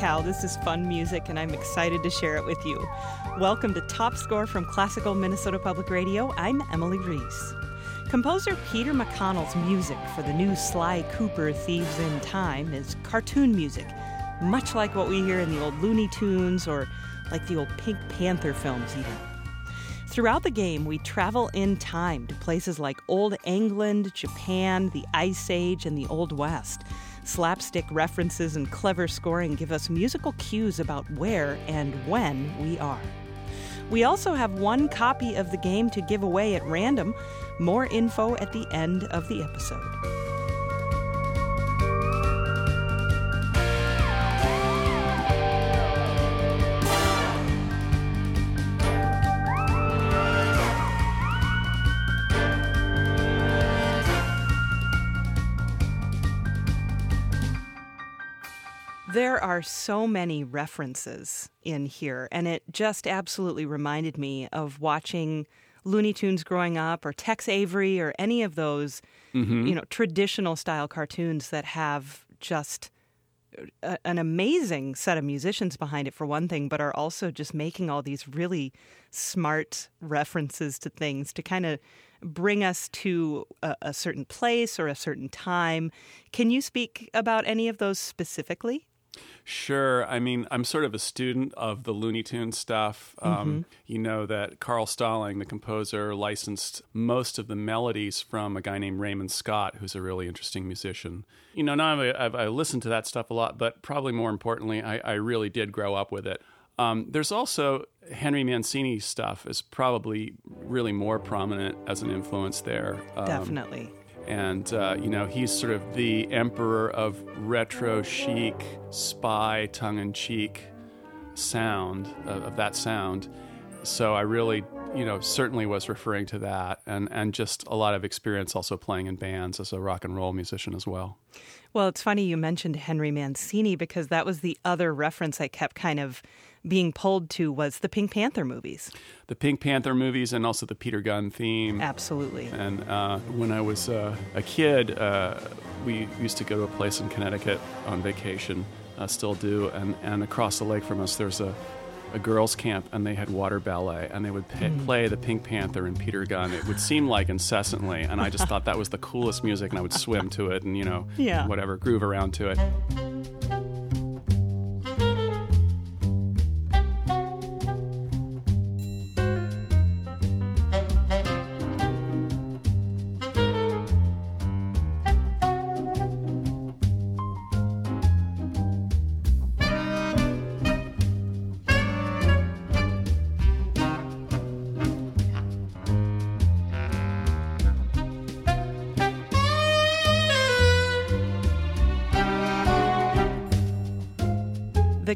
Cal. This is fun music, and I'm excited to share it with you. Welcome to Top Score from Classical Minnesota Public Radio. I'm Emily Reese. Composer Peter McConnell's music for the new Sly Cooper Thieves in Time is cartoon music, much like what we hear in the old Looney Tunes or like the old Pink Panther films, even. Throughout the game, we travel in time to places like Old England, Japan, the Ice Age, and the Old West. Slapstick references and clever scoring give us musical cues about where and when we are. We also have one copy of the game to give away at random. More info at the end of the episode. There are so many references in here, and it just absolutely reminded me of watching Looney Tunes growing up, or Tex Avery, or any of those, mm-hmm. you know, traditional style cartoons that have just a, an amazing set of musicians behind it, for one thing, but are also just making all these really smart references to things to kind of bring us to a, a certain place or a certain time. Can you speak about any of those specifically? Sure. I mean, I'm sort of a student of the Looney Tunes stuff. Um, mm-hmm. You know that Carl Stalling, the composer, licensed most of the melodies from a guy named Raymond Scott, who's a really interesting musician. You know, now I've, I've, listened to that stuff a lot, but probably more importantly, I, I really did grow up with it. Um, there's also Henry Mancini stuff is probably really more prominent as an influence there. Um, Definitely and uh, you know he's sort of the emperor of retro chic spy tongue-in-cheek sound of, of, that sound. So i really you know certainly was referring to that and and just a lot of experience also playing in bands as a rock and roll musician as well. Well it's funny you mentioned henry mancini because that was the other reference i kept kind of being pulled to was the Pink Panther movies. The Pink Panther movies and also the Peter Gunn theme. Absolutely. And uh, when I was uh, a kid, uh, we used to go to a place in Connecticut on vacation, uh, still do, and, and across the lake from us there's a, a girls' camp, and they had water ballet, and they would pay, mm. play the Pink Panther and Peter Gunn. It would seem like incessantly, and I just thought that was the coolest music, and I would swim to it and, you know, yeah. whatever, groove around to it.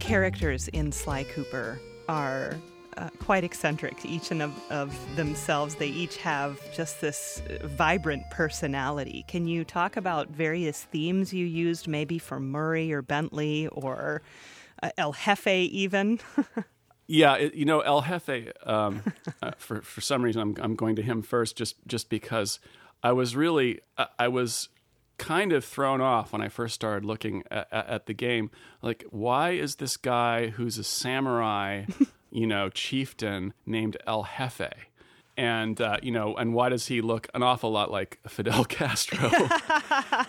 Characters in Sly Cooper are uh, quite eccentric, each and of, of themselves. They each have just this vibrant personality. Can you talk about various themes you used, maybe for Murray or Bentley or uh, El Jefe, even? Yeah, it, you know El Jefe. Um, uh, for for some reason, I'm I'm going to him first, just just because I was really I was kind of thrown off when I first started looking at, at, the game. Like, why is this guy who's a samurai, you know, chieftain named El Jefe? And uh, you know, and why does he look an awful lot like Fidel Castro?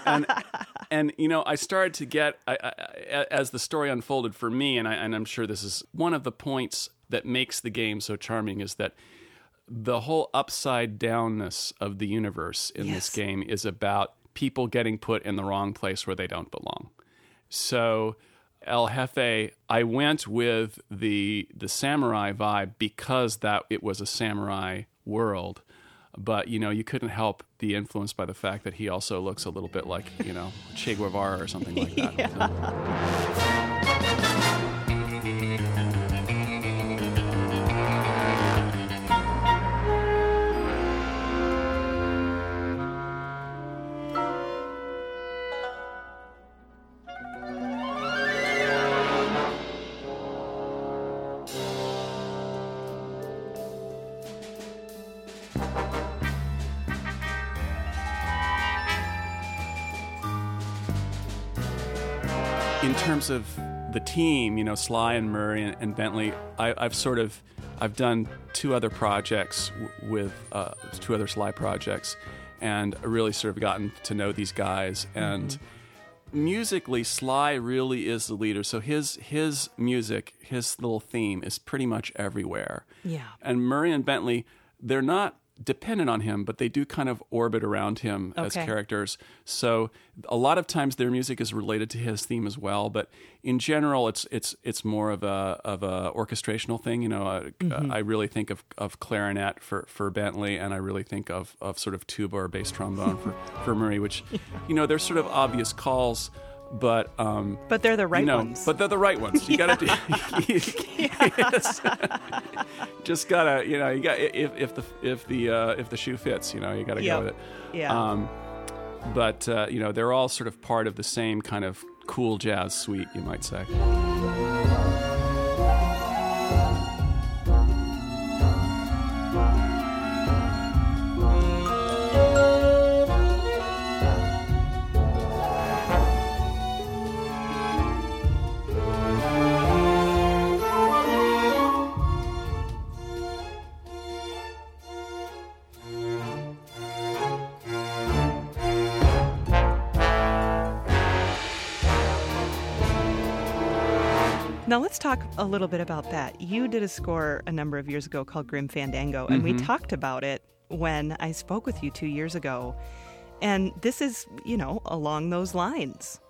and and you know, I started to get I, I, as the story unfolded for me, and, I, and I'm sure this is one of the points that makes the game so charming is that the whole upside downness of the universe in yes. this game is about people getting put in the wrong place where they don't belong. So El Jefe, I went with the the samurai vibe because that it was a samurai world. But you know, you couldn't help be influenced by the fact that he also looks a little bit like you know Che Guevara or something like that. yeah. In terms of the team, you know, Sly and Murray and, and Bentley, I, I've sort of I've done two other projects w- with uh, two other Sly projects, and really sort of gotten to know these guys. And Mm-hmm. musically, Sly really is the leader. So his his music, his little theme, is pretty much everywhere. Yeah. And Murray and Bentley, they're not dependent on him, but they do kind of orbit around him as characters. So a lot of times their music is related to his theme as well. But in general, it's it's it's more of a of a orchestrational thing. You know, uh, Mm-hmm. I really think of, of clarinet for, for Bentley, and I really think of, of sort of tuba or bass trombone for, for Murray, which you know they're sort of obvious calls. But um, But they're the right you know, ones. but they're the right ones. You gotta do. Yes. Just gotta, you know, you got if if the if the uh, if the shoe fits, you know, you gotta Yep. go with it. Yeah. Um, but uh, you know, they're all sort of part of the same kind of cool jazz suite, you might say. Now let's talk a little bit about that. You did a score a number of years ago called Grim Fandango, and we talked about it when I spoke with you two years ago. And this is, you know, along those lines.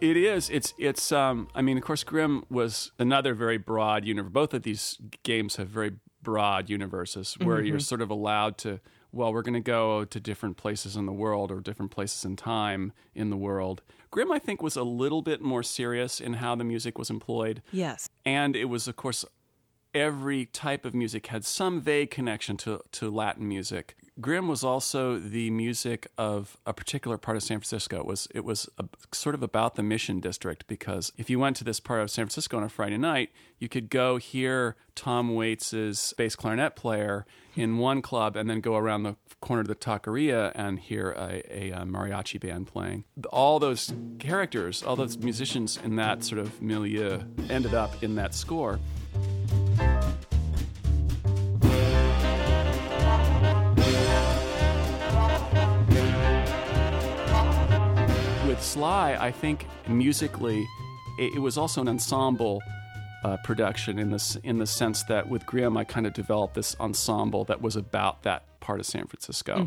It is. It's. It's. Um. I mean, of course, Grim was another very broad universe. Both of these games have very broad universes where you're sort of allowed to. Well, we're going to go to different places in the world or different places in time in the world. Grim, I think, was a little bit more serious in how the music was employed. Yes. and it was of course every type of music had some vague connection to, to Latin music. Grim was also the music of a particular part of San Francisco. It was it was a, sort of about the Mission District because if you went to this part of San Francisco on a Friday night, you could go hear Tom Waits's bass clarinet player in one club and then go around the corner to the taqueria and hear a, a, uh mariachi band playing. All those characters, all those musicians in that sort of milieu ended up in that score. Sly, I think musically, it, it was also an ensemble uh, production in this in the sense that with Grim, I kind of developed this ensemble that was about that part of San Francisco,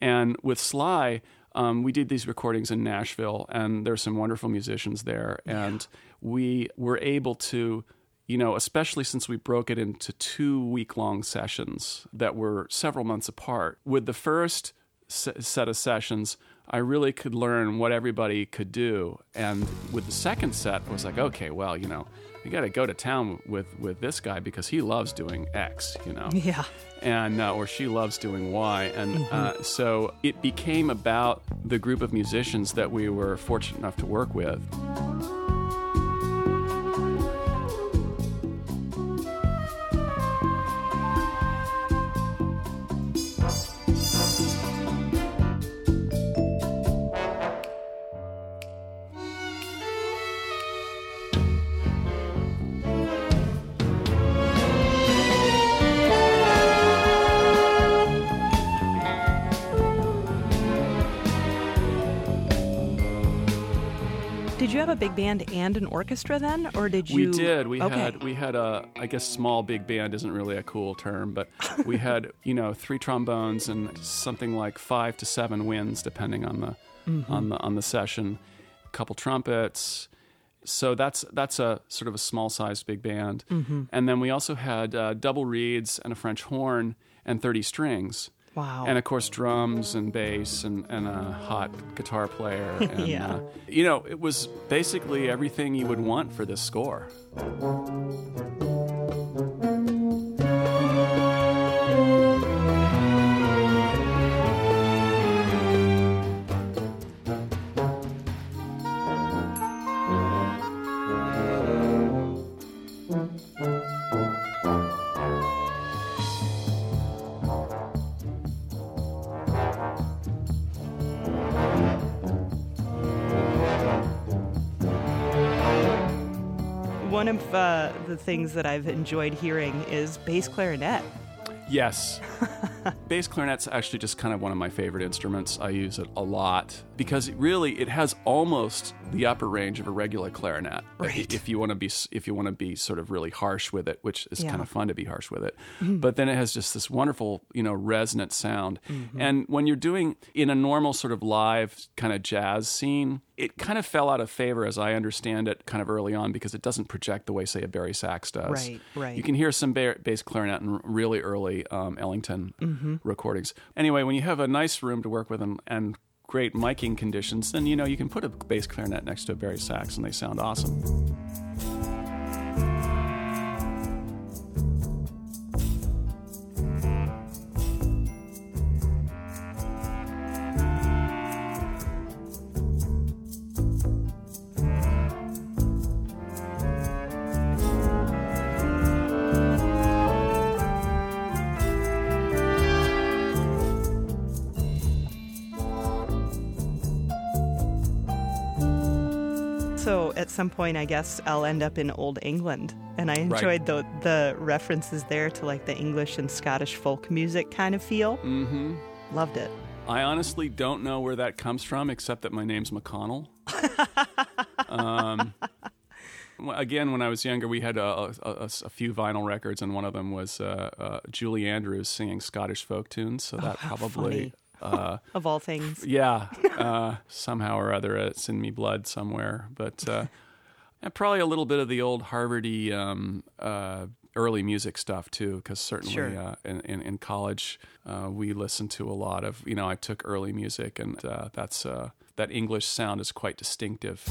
and with Sly. Um, we did these recordings in Nashville, and there's some wonderful musicians there, and we were able to you know, especially since we broke it into two week long sessions that were several months apart. With the first se- set of sessions, I really could learn what everybody could do. And with the second set, I was like, okay, well, you know, you got to go to town with, with this guy because he loves doing X, you know Yeah. and uh, or she loves doing Y, and uh, so it became about the group of musicians that we were fortunate enough to work with. A big band and an orchestra then, or did you? We did. We okay. had we had a I guess small big band isn't really a cool term, but we had you know three trombones and something like five to seven winds depending on the Mm-hmm. on the on the session, a couple trumpets. So that's that's a sort of a small sized big band, Mm-hmm. and then we also had uh, double reeds and a French horn and thirty strings. Wow. And of course, drums and bass and, and a hot guitar player. And, Yeah. uh, you know, it was basically everything you would want for this score. One of uh, the things that I've enjoyed hearing is bass clarinet. Yes. Bass clarinet's actually just kind of one of my favorite instruments. I use it a lot because it really it has almost the upper range of a regular clarinet. Right. If you want to be if you want to be sort of really harsh with it, which is Yeah. kind of fun to be harsh with it. But then it has just this wonderful, you know, resonant sound. And when you're doing in a normal sort of live kind of jazz scene, it kind of fell out of favor as I understand it kind of early on because it doesn't project the way say a bari sax does. Right, right. You can hear some ba- bass clarinet in really early um, Ellington Mm-hmm. recordings. Anyway, when you have a nice room to work with and, and great miking conditions, then you know you can put a bass clarinet next to a bari sax and they sound awesome. So at some point, I guess I'll end up in Old England, and I enjoyed the the references there to like the English and Scottish folk music kind of feel. Mm-hmm. Loved it. I honestly don't know where that comes from, except that my name's McConnell. um, again, when I was younger, we had a, a, a- a few vinyl records, and one of them was uh, uh, Julie Andrews singing Scottish folk tunes. So that probably, uh, Of all things, yeah, uh, somehow or other, it's in me blood somewhere. But uh, probably a little bit of the old Harvardy um, uh, early music stuff too, because certainly Sure. uh, in, in, in college uh, we listened to a lot of. You know, I took early music, and uh, that's uh, that English sound is quite distinctive.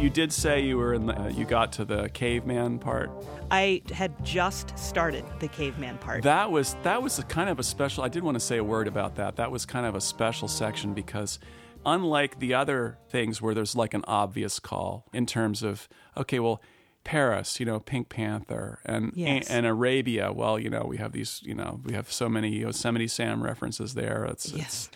You did say you were in the, uh, you got to the caveman part. I had just started the caveman part. That was that was a kind of a special. I did want to say a word about that. That was kind of a special section because unlike the other things where there's like an obvious call in terms of okay, well, Paris, you know, Pink Panther, and Yes. and Arabia. Well, you know, we have these, you know, we have so many Yosemite Sam references there. It's, Yes. it's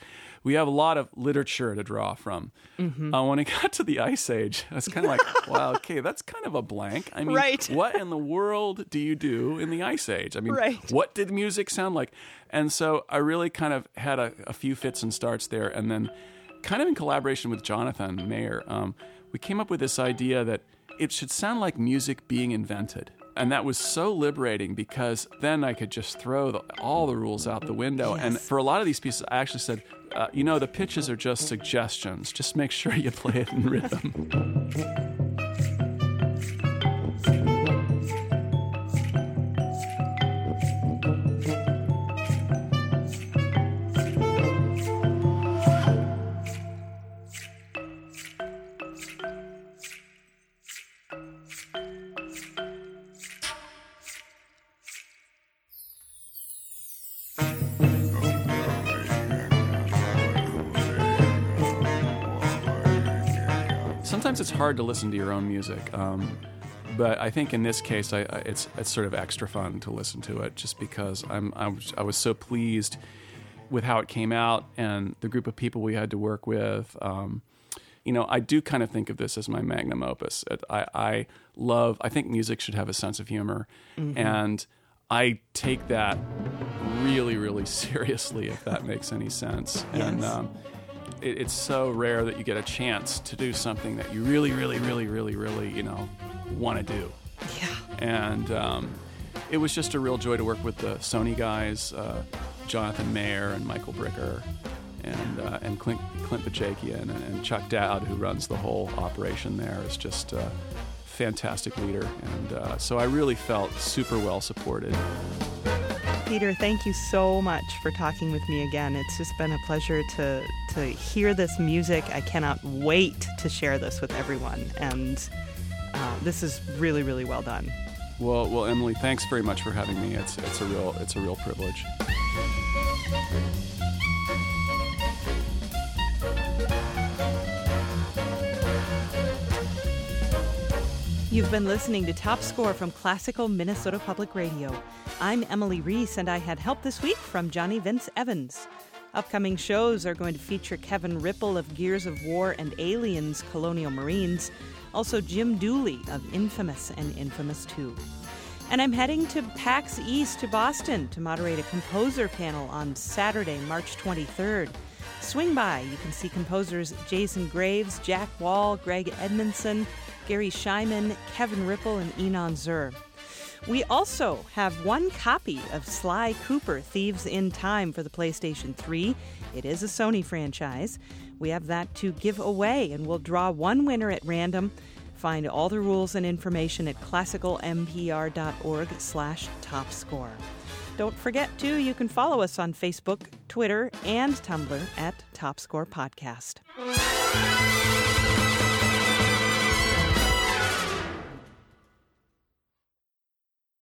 we have a lot of literature to draw from. Mm-hmm. Uh, when it got to the Ice Age, I was kind of like, wow, okay, that's kind of a blank. I mean, Right. what in the world do you do in the Ice Age? I mean, Right. what did music sound like? And so I really kind of had a, a few fits and starts there. And then, kind of in collaboration with Jonathan Mayer, um, we came up with this idea that it should sound like music being invented. And that was so liberating because then I could just throw the, all the rules out the window. And for a lot of these pieces, I actually said, uh, you know, the pitches are just suggestions. Just make sure you play it in rhythm. Sometimes it's hard to listen to your own music. Um, but I think in this case, I, I, it's it's sort of extra fun to listen to it, just because I'm I was, I was so pleased with how it came out and the group of people we had to work with. Um, you know, I do kind of think of this as my magnum opus. I, I love. I think music should have a sense of humor, and I take that really, really seriously. If that makes any sense, and. Yes. Um, it, it's so rare that you get a chance to do something that you really, really, really, really, really, you know, want to do. yeah. And um, it was just a real joy to work with the Sony guys, uh, Jonathan Mayer and Michael Bricker, and uh, and Clint, Clint Bajakian and, and Chuck Doud, who runs the whole operation there, is just a fantastic leader. And uh, so I really felt super well supported. Peter, thank you so much for talking with me again. It's just been a pleasure to to hear this music. I cannot wait to share this with everyone, and uh, this is really, really well done. Well, well, Emily, thanks very much for having me. It's it's a real it's a real privilege. You've been listening to Top Score from Classical Minnesota Public Radio. I'm Emily Reese, and I had help this week from Johnny Vince Evans. Upcoming shows are going to feature Kevin Riepl of Gears of War and Aliens Colonial Marines, also Jim Dooley of Infamous and Infamous 2. And I'm heading to PAX East to Boston to moderate a composer panel on Saturday, March 23rd. Swing by. You can see composers Jason Graves, Jack Wall, Greg Edmonson, Garry Schyman, Kevin Riepl, and Inon Zur. We also have one copy of Sly Cooper Thieves in Time for the PlayStation 3. It is a Sony franchise. We have that to give away, and we'll draw one winner at random. Find all the rules and information at classicalmpr.org slash topscore. Don't forget, too, you can follow us on Facebook, Twitter, and Tumblr at Top Score Podcast.